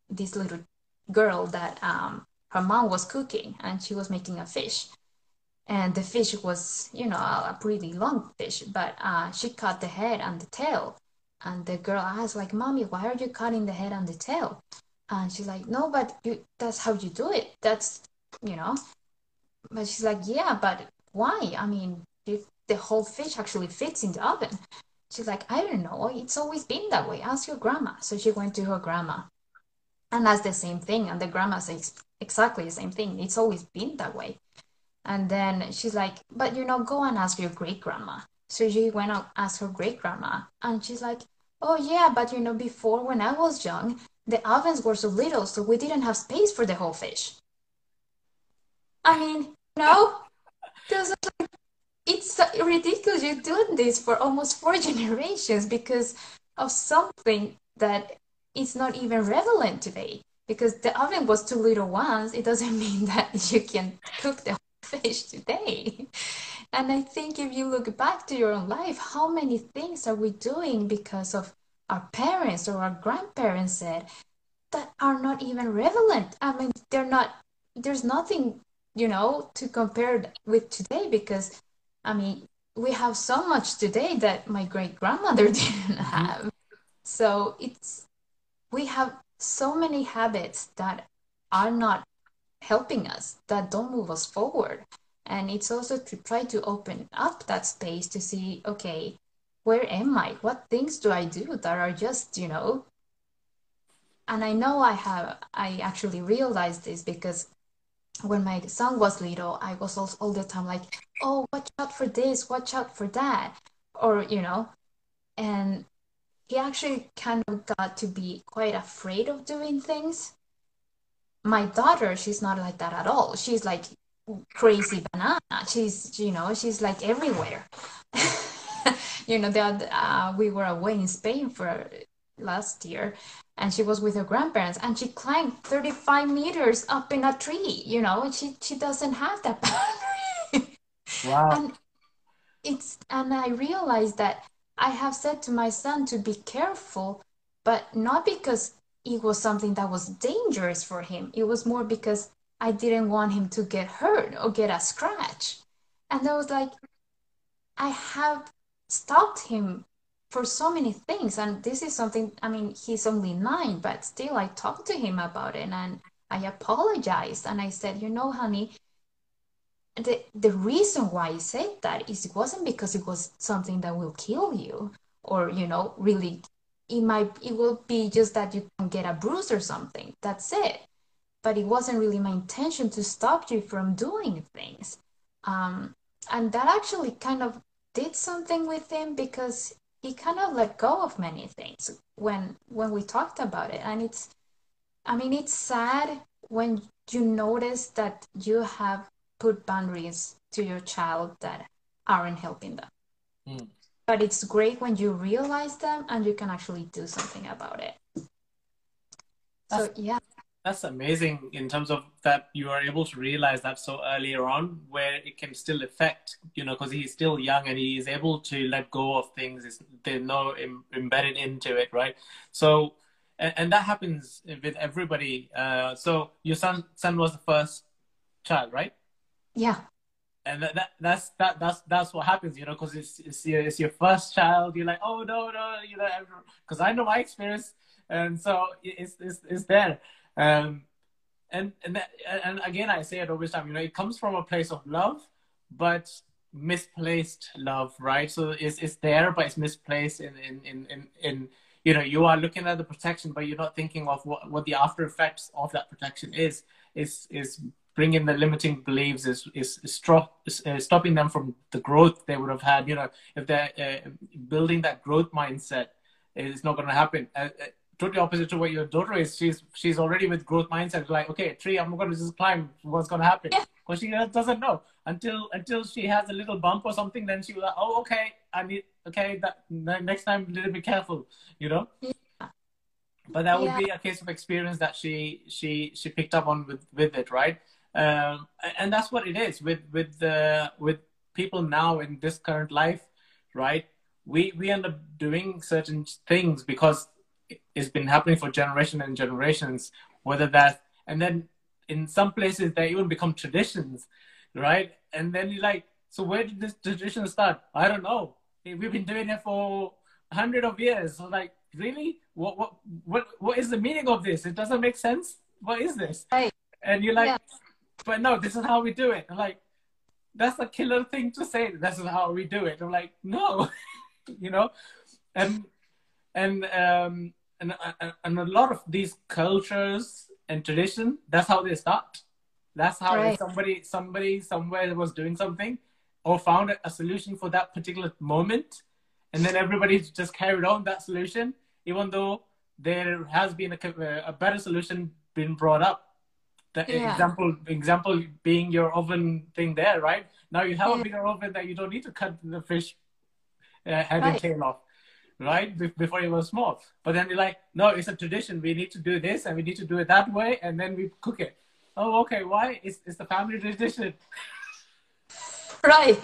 this little girl that um, her mom was cooking and she was making a fish. And the fish was you know a pretty long fish but uh, she cut the head and the tail. And the girl asked like mommy why are you cutting the head and the tail? And she's like no but you that's how you do it. That's you know. But she's like yeah but why? I mean the whole fish actually fits in the oven she's like i don't know. It's always been that way. Ask your grandma. So she went to her grandma. And that's the same thing. And the grandma says exactly the same thing. It's always been that way. And then she's like but you know go and ask your great grandma so she went and asked her great grandma and she's like oh yeah but you know before when i was young the ovens were so little so we didn't have space for the whole fish. I mean know like, it's ridiculous you're doing this for almost four generations because of something that is not even relevant today. Because the oven was too little once it doesn't mean that you can cook the fish today. And i think if you look back to your own life how many things are we doing because of our parents or our grandparents said that are not even relevant? I mean they're not there's nothing you know to compare with today because i mean we have so much today that my great grandmother didn't mm-hmm. have so it's we have so many habits that are not helping us, that don't move us forward. And it's also to try to open up that space to see, okay, where am I? What things do I do that are just, you know? And I know I have, I actually realized this because when my son was little, I was all, the time like, oh, watch out for this, watch out for that. Or, you know, and he actually kind of got to be quite afraid of doing things. My daughter, she's not like that at all. She's like crazy banana. She's, you know, she's like everywhere. you know, that uh, we were away in Spain for last year, and she was with her grandparents, and she climbed 35 meters up in a tree. You know, she she doesn't have that boundary. Wow. and it's and I realized that I have said to my son to be careful, but not because it was something that was dangerous for him. It was more because I didn't want him to get hurt or get a scratch. And I was like, I have stopped him for so many things. And this is something, I mean, he's only nine, but still I talked to him about it and I apologized. And I said, you know, honey, the the reason why I said that is it wasn't because it was something that will kill you or you know really it might it will be just that you can get a bruise or something that's it but it wasn't really my intention to stop you from doing things um, and that actually kind of did something with him because he kind of let go of many things when when we talked about it and it's i mean it's sad when you notice that you have put boundaries to your child that aren't helping them. Mm. But it's great when you realize them and you can actually do something about it. That's, so yeah. That's amazing in terms of that you are able to realize that so earlier on where it can still affect, you know, because he's still young and he is able to let go of things. they're no Im- embedded into it, right? So, and, and that happens with everybody. Uh, so your son son was the first child, right? Yeah and that, that that's that that's that's what happens you know because it's it's your, it's your first child you're like oh no no you know because i know my experience and so it's it's, it's there um and and that, and again i say it always time you know it comes from a place of love but misplaced love right so it's it's there but it's misplaced in in in in, in you know you are looking at the protection but you're not thinking of what what the after effects of that protection is is is bringing the limiting beliefs is is, is, is uh, stopping them from the growth they would have had. You know, if they're uh, building that growth mindset, it's not going to happen. Uh, uh, totally opposite to what your daughter is. She's she's already with growth mindset. Like, okay, tree, I'm going to just climb. What's going to happen? Because she doesn't know until until she has a little bump or something. Then she will like, oh, okay, I need okay. That next time, a little bit careful. You know. Yeah but that would yeah. be a case of experience that she she she picked up on with with it right um, and that's what it is with with the with people now in this current life, right? We we end up doing certain things because it's been happening for generations and generations. Whether that and then in some places they even become traditions, right? And then you're like, so where did this tradition start? I don't know. We've been doing it for hundred of years. So like, really, what what what what is the meaning of this? It doesn't make sense. What is this? Right. And you're like, yeah but no, this is how we do it. I'm like, that's a killer thing to say. This is how we do it. I'm like, no, you know, and and um and and a lot of these cultures and tradition, that's how they start. That's how right. somebody somebody somewhere was doing something or found a solution for that particular moment, and then everybody just carried on that solution, even though there has been a, a better solution being brought up the yeah. example example being your oven thing there, right? Now you have yeah. a bigger oven that you don't need to cut the fish uh, head right. and tail off, right? Be- before it was small. But then you're like, no, it's a tradition. We need to do this and we need to do it that way, and then we cook it. Oh, okay. Why? It's it's the family tradition. Right.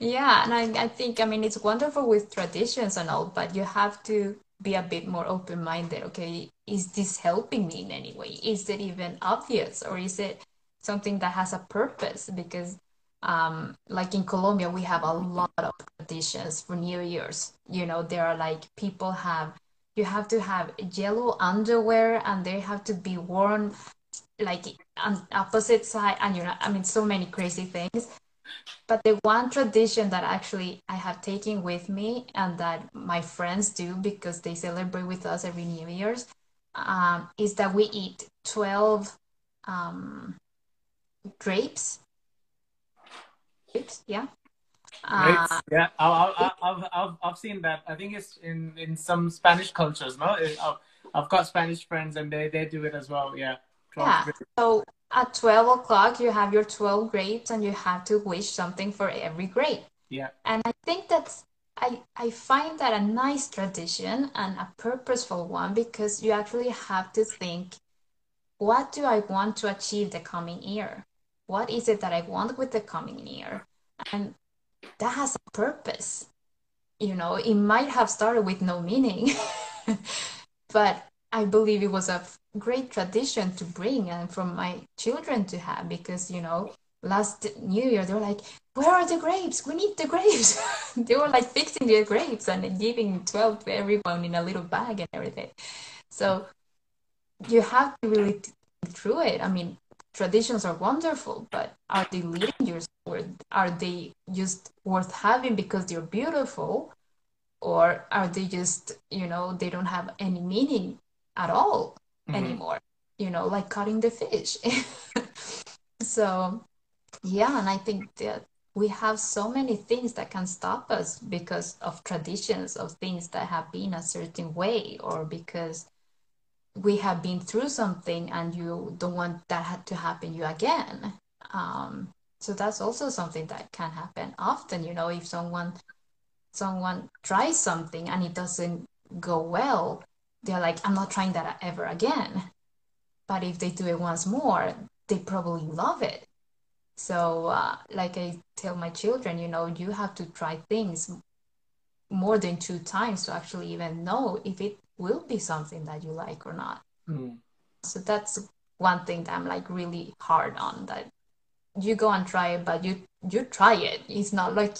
yeah, and I, I think I mean it's wonderful with traditions and all, but you have to be a bit more open minded. Okay, is this helping me in any way? Is it even obvious or is it something that has a purpose? Because, um, like in Colombia, we have a lot of traditions for New Year's. You know, there are like people have, you have to have yellow underwear and they have to be worn like on opposite side and you know i mean so many crazy things but the one tradition that actually I have taken with me and that my friends do because they celebrate with us every New Year's um, is that we eat 12 um, grapes. Yeah. Grapes, uh, yeah. I, have I've, I've seen that. I think it's in, in some Spanish cultures, no? I've, I've got Spanish friends and they, they do it as well, yeah. Yeah. So at 12 o'clock, you have your 12 grapes and you have to wish something for every grape. Yeah. And I think that's I, I find that a nice tradition and a purposeful one because you actually have to think what do I want to achieve the coming year? What is it that I want with the coming year? And that has a purpose. You know, it might have started with no meaning, but I believe it was a great tradition to bring and from my children to have because, you know, last New Year, they were like, where are the grapes? We need the grapes. they were like fixing the grapes and giving 12 to everyone in a little bag and everything. So you have to really through it. I mean, traditions are wonderful, but are they leading you somewhere? Are they just worth having because they're beautiful? Or are they just, you know, they don't have any meaning at all mm-hmm. anymore? You know, like cutting the fish. so yeah, and I think that we have so many things that can stop us because of traditions of things that have been a certain way or because we have been through something and you don't want that to happen you again. Um, so that's also something that can happen often you know if someone someone tries something and it doesn't go well they're like i'm not trying that ever again. But if they do it once more they probably love it. So uh, like i tell my children you know you have to try things more than two times to actually even know if it will be something that you like or not. Mm. so that's one thing that i'm like really hard on that you go and try it but you you try it. It's not like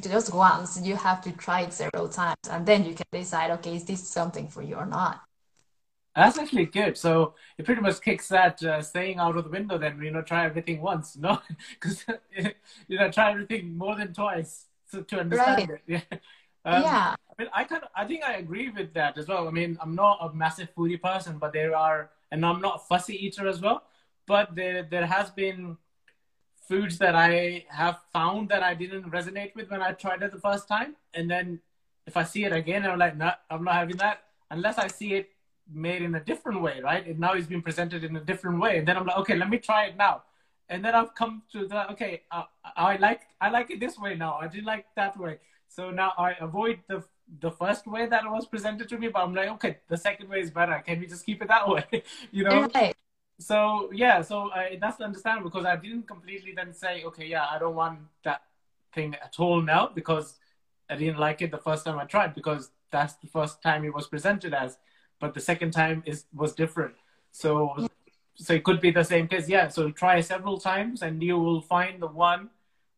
just once. You have to try it several times and then you can decide okay is this something for you or not? That's actually good. So it pretty much kicks that uh, saying out of the window then you know try everything once no? Because you know try everything more than twice to, to understand right. it. Yeah um, yeah I mean, I kind of, I think I agree with that as well. I mean, I'm not a massive foodie person, but there are, and I'm not a fussy eater as well. But there, there has been foods that I have found that I didn't resonate with when I tried it the first time. And then if I see it again, I'm like, no, I'm not having that unless I see it made in a different way, right? And now it's been presented in a different way. And then I'm like, okay, let me try it now. And then I've come to the, okay, uh, I like, I like it this way now. I didn't like that way. So now I avoid the, the first way that it was presented to me, but I'm like, okay, the second way is better. Can we just keep it that way? you know? Right so yeah, so uh, that's understandable because I didn't completely then say, okay, yeah, I don't want that thing at all now because I didn't like it the first time I tried because that's the first time it was presented as, but the second time is was different. So so it could be the same case, yeah. So try several times and you will find the one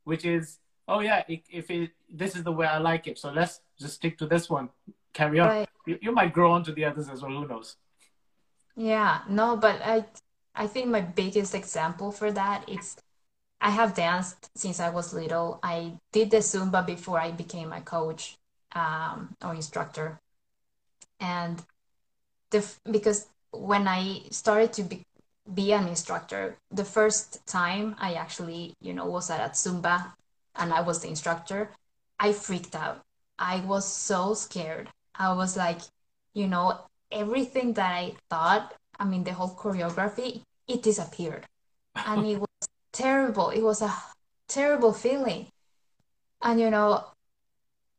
which is, oh yeah, if it this is the way I like it, so let's just stick to this one. Carry on. Right. You, you might grow on to the others as well. Who knows? Yeah, no, but I I think my biggest example for that is I have danced since I was little. I did the Zumba before I became a coach um, or instructor. And the, because when I started to be, be an instructor, the first time I actually, you know, was at Zumba and I was the instructor, I freaked out. I was so scared. I was like, you know, everything that I thought I mean, the whole choreography, it disappeared. And it was terrible. It was a terrible feeling. And, you know,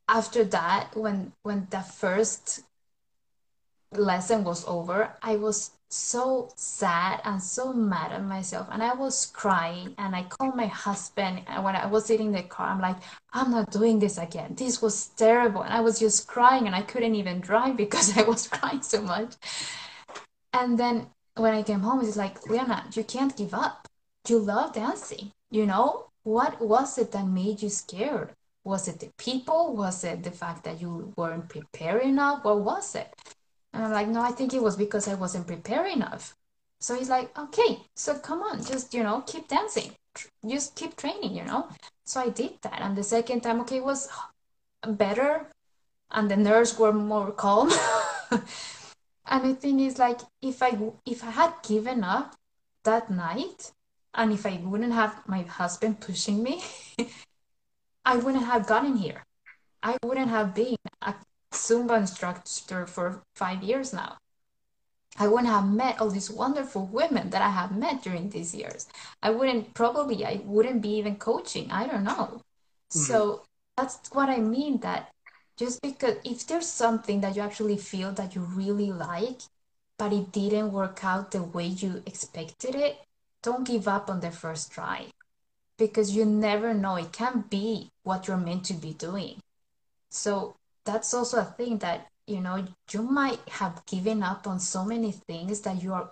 after that, when, when the first lesson was over, I was so sad and so mad at myself and i was crying and i called my husband and when i was sitting in the car i'm like i'm not doing this again this was terrible and i was just crying and i couldn't even drive because i was crying so much and then when I came home, it's like, Liana, you can't give up. You love dancing. You know, what was it that made you scared? Was it the people? Was it the fact that you weren't prepared enough? What was it? And I'm like, no, I think it was because I wasn't prepared enough. So he's like, okay, so come on, just, you know, keep dancing. Just keep training, you know? So I did that. And the second time, okay, was better. And the nerves were more calm. and the thing is like if i if i had given up that night and if i wouldn't have my husband pushing me i wouldn't have gotten here i wouldn't have been a zumba instructor for five years now. I wouldn't have met all these wonderful women that i have met during these years. I wouldn't probably i wouldn't be even coaching. I don't know. Mm-hmm. so that's what i mean that just because if there's something that you actually feel that you really like but it didn't work out the way you expected it don't give up on the first try. Because you never know. It can be what you're meant to be doing. So that's also a thing that you know you might have given up on so many things that you are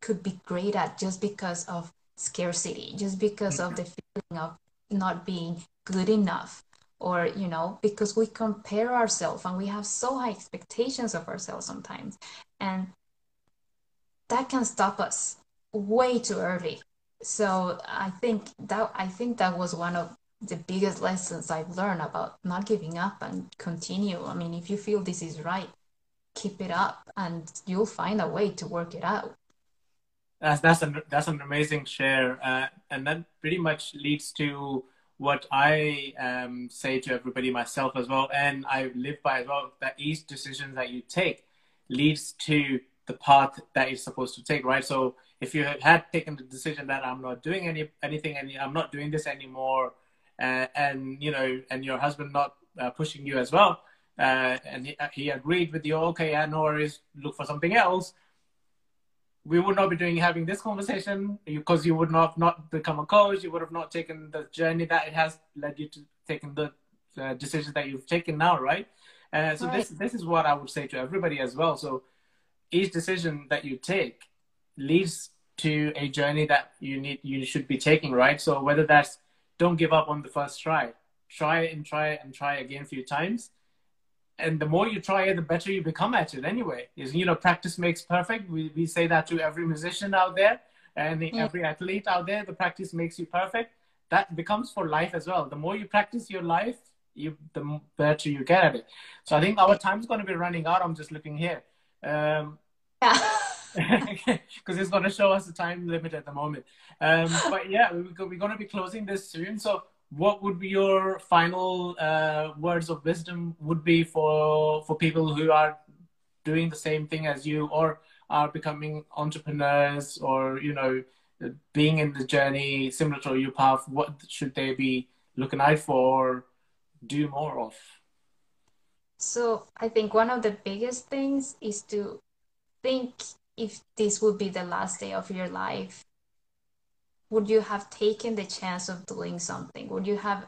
could be great at just because of scarcity just because of the feeling of not being good enough or you know because we compare ourselves and we have so high expectations of ourselves sometimes. And that can stop us way too early. So i think that i think that was one of the biggest lessons i've learned about not giving up and continue i mean if you feel this is right keep it up and you'll find a way to work it out that's that's an that's an amazing share uh, and that pretty much leads to what I um, say to everybody myself as well, and I live by as well, that each decision that you take leads to the path that you're supposed to take, right? So if you had taken the decision that I'm not doing any anything, any I'm not doing this anymore, uh, and you know, and your husband not uh, pushing you as well, uh, and he, he, agreed with you, okay, know worries, look for something else. We would not be doing having this conversation because you would not not become a coach. You would have not taken the journey that it has led you to taking the uh, decisions that you've taken now, right? Uh, so right. this this is what I would say to everybody as well. So each decision that you take leads to a journey that you need you should be taking, right? So whether that's don't give up on the first try, try and try and try again a few times, and the more you try it, the better you become at it. Anyway, is you know practice makes perfect. We we say that to every musician out there and yeah. every athlete out there. The practice makes you perfect. That becomes for life as well. The more you practice your life, you the better you get at it. So I think our time's going to be running out. I'm just looking here. Um, yeah. Because it's going to show us the time limit at the moment. Um, but yeah, we're, going to be closing this soon. So what would be your final uh, words of wisdom would be for for people who are doing the same thing as you or are becoming entrepreneurs or you know being in the journey similar to your path what should they be looking out for Or do more of? So I think one of the biggest things is to think if this would be the last day of your life, would you have taken the chance of doing something? Would you have,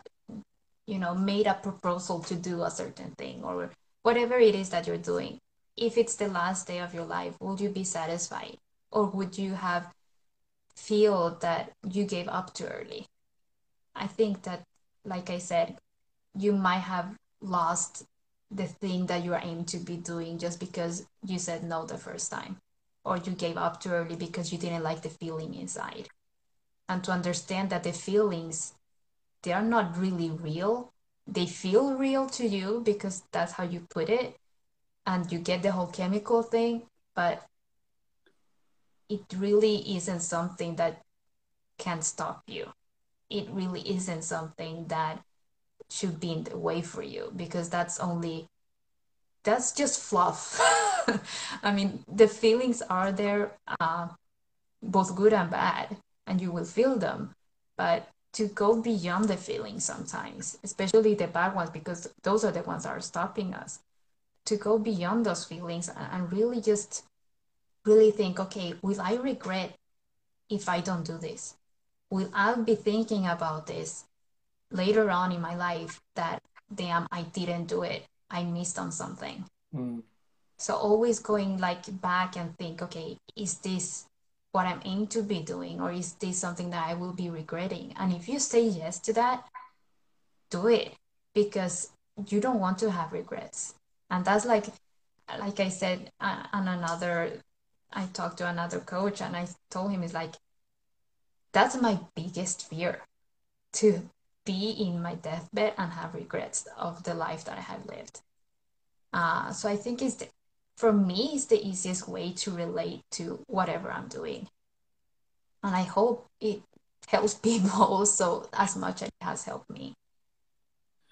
you know, made a proposal to do a certain thing or whatever it is that you're doing? If it's the last day of your life, would you be satisfied? Or would you have feel that you gave up too early? I think that, like I said, you might have lost the thing that you are aimed to be doing just because you said no the first time or you gave up too early because you didn't like the feeling inside. And to understand that the feelings they are not really real. They feel real to you because that's how you put it. And you get the whole chemical thing but it really isn't something that can stop you. It really isn't something that should be in the way for you because that's only that's just fluff i mean the feelings are there uh, both good and bad and you will feel them. But to go beyond the feelings sometimes especially the bad ones because those are the ones that are stopping us to go beyond those feelings and really just really think okay will i regret if i don't do this? Will i be thinking about this later on in my life that damn i didn't do it. I missed on something. Mm. So always going like back and think okay is this what i'm aimed to be doing or is this something that i will be regretting and if you say yes to that do it because you don't want to have regrets and that's like like i said uh, on another i talked to another coach and i told him it's like that's my biggest fear to be in my deathbed and have regrets of the life that I have lived. Uh, so I think it's for me it's the easiest way to relate to whatever I'm doing, and I hope it helps people also as much as it has helped me.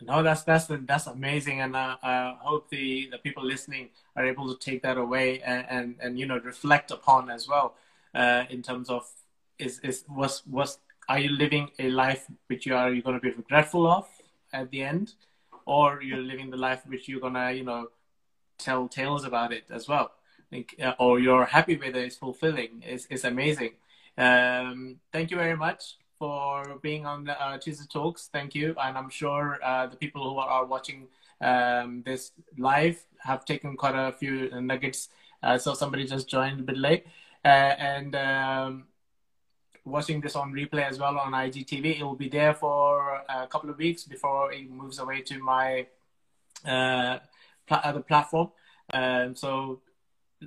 No, that's that's that's amazing, and uh, I hope the the people listening are able to take that away and and, and you know reflect upon as well uh, in terms of is is was was are you living a life which you are you going to be regretful of at the end? Or you're living the life which you're to you know tell tales about it as well think, uh, or you're happy with it it's fulfilling it's, it's amazing um, thank you very much for being on the uh, Tuesday Talks. Thank you, and I'm sure uh, the people who are watching um, this live have taken quite a few nuggets. Uh, so somebody just joined a bit late, uh, and um, watching this on replay as well on IGTV. It will be there for a couple of weeks before it moves away to my uh, pl- other platform. Um, so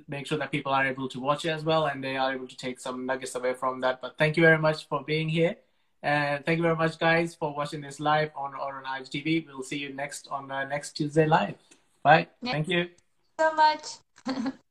make sure that people are able to watch it as well and they are able to take some nuggets away from that. But thank you very much for being here. And thank you very much, guys, for watching this live on or on IGTV. We'll see you next on uh, next Tuesday live. Bye. Yeah. Thank you so much.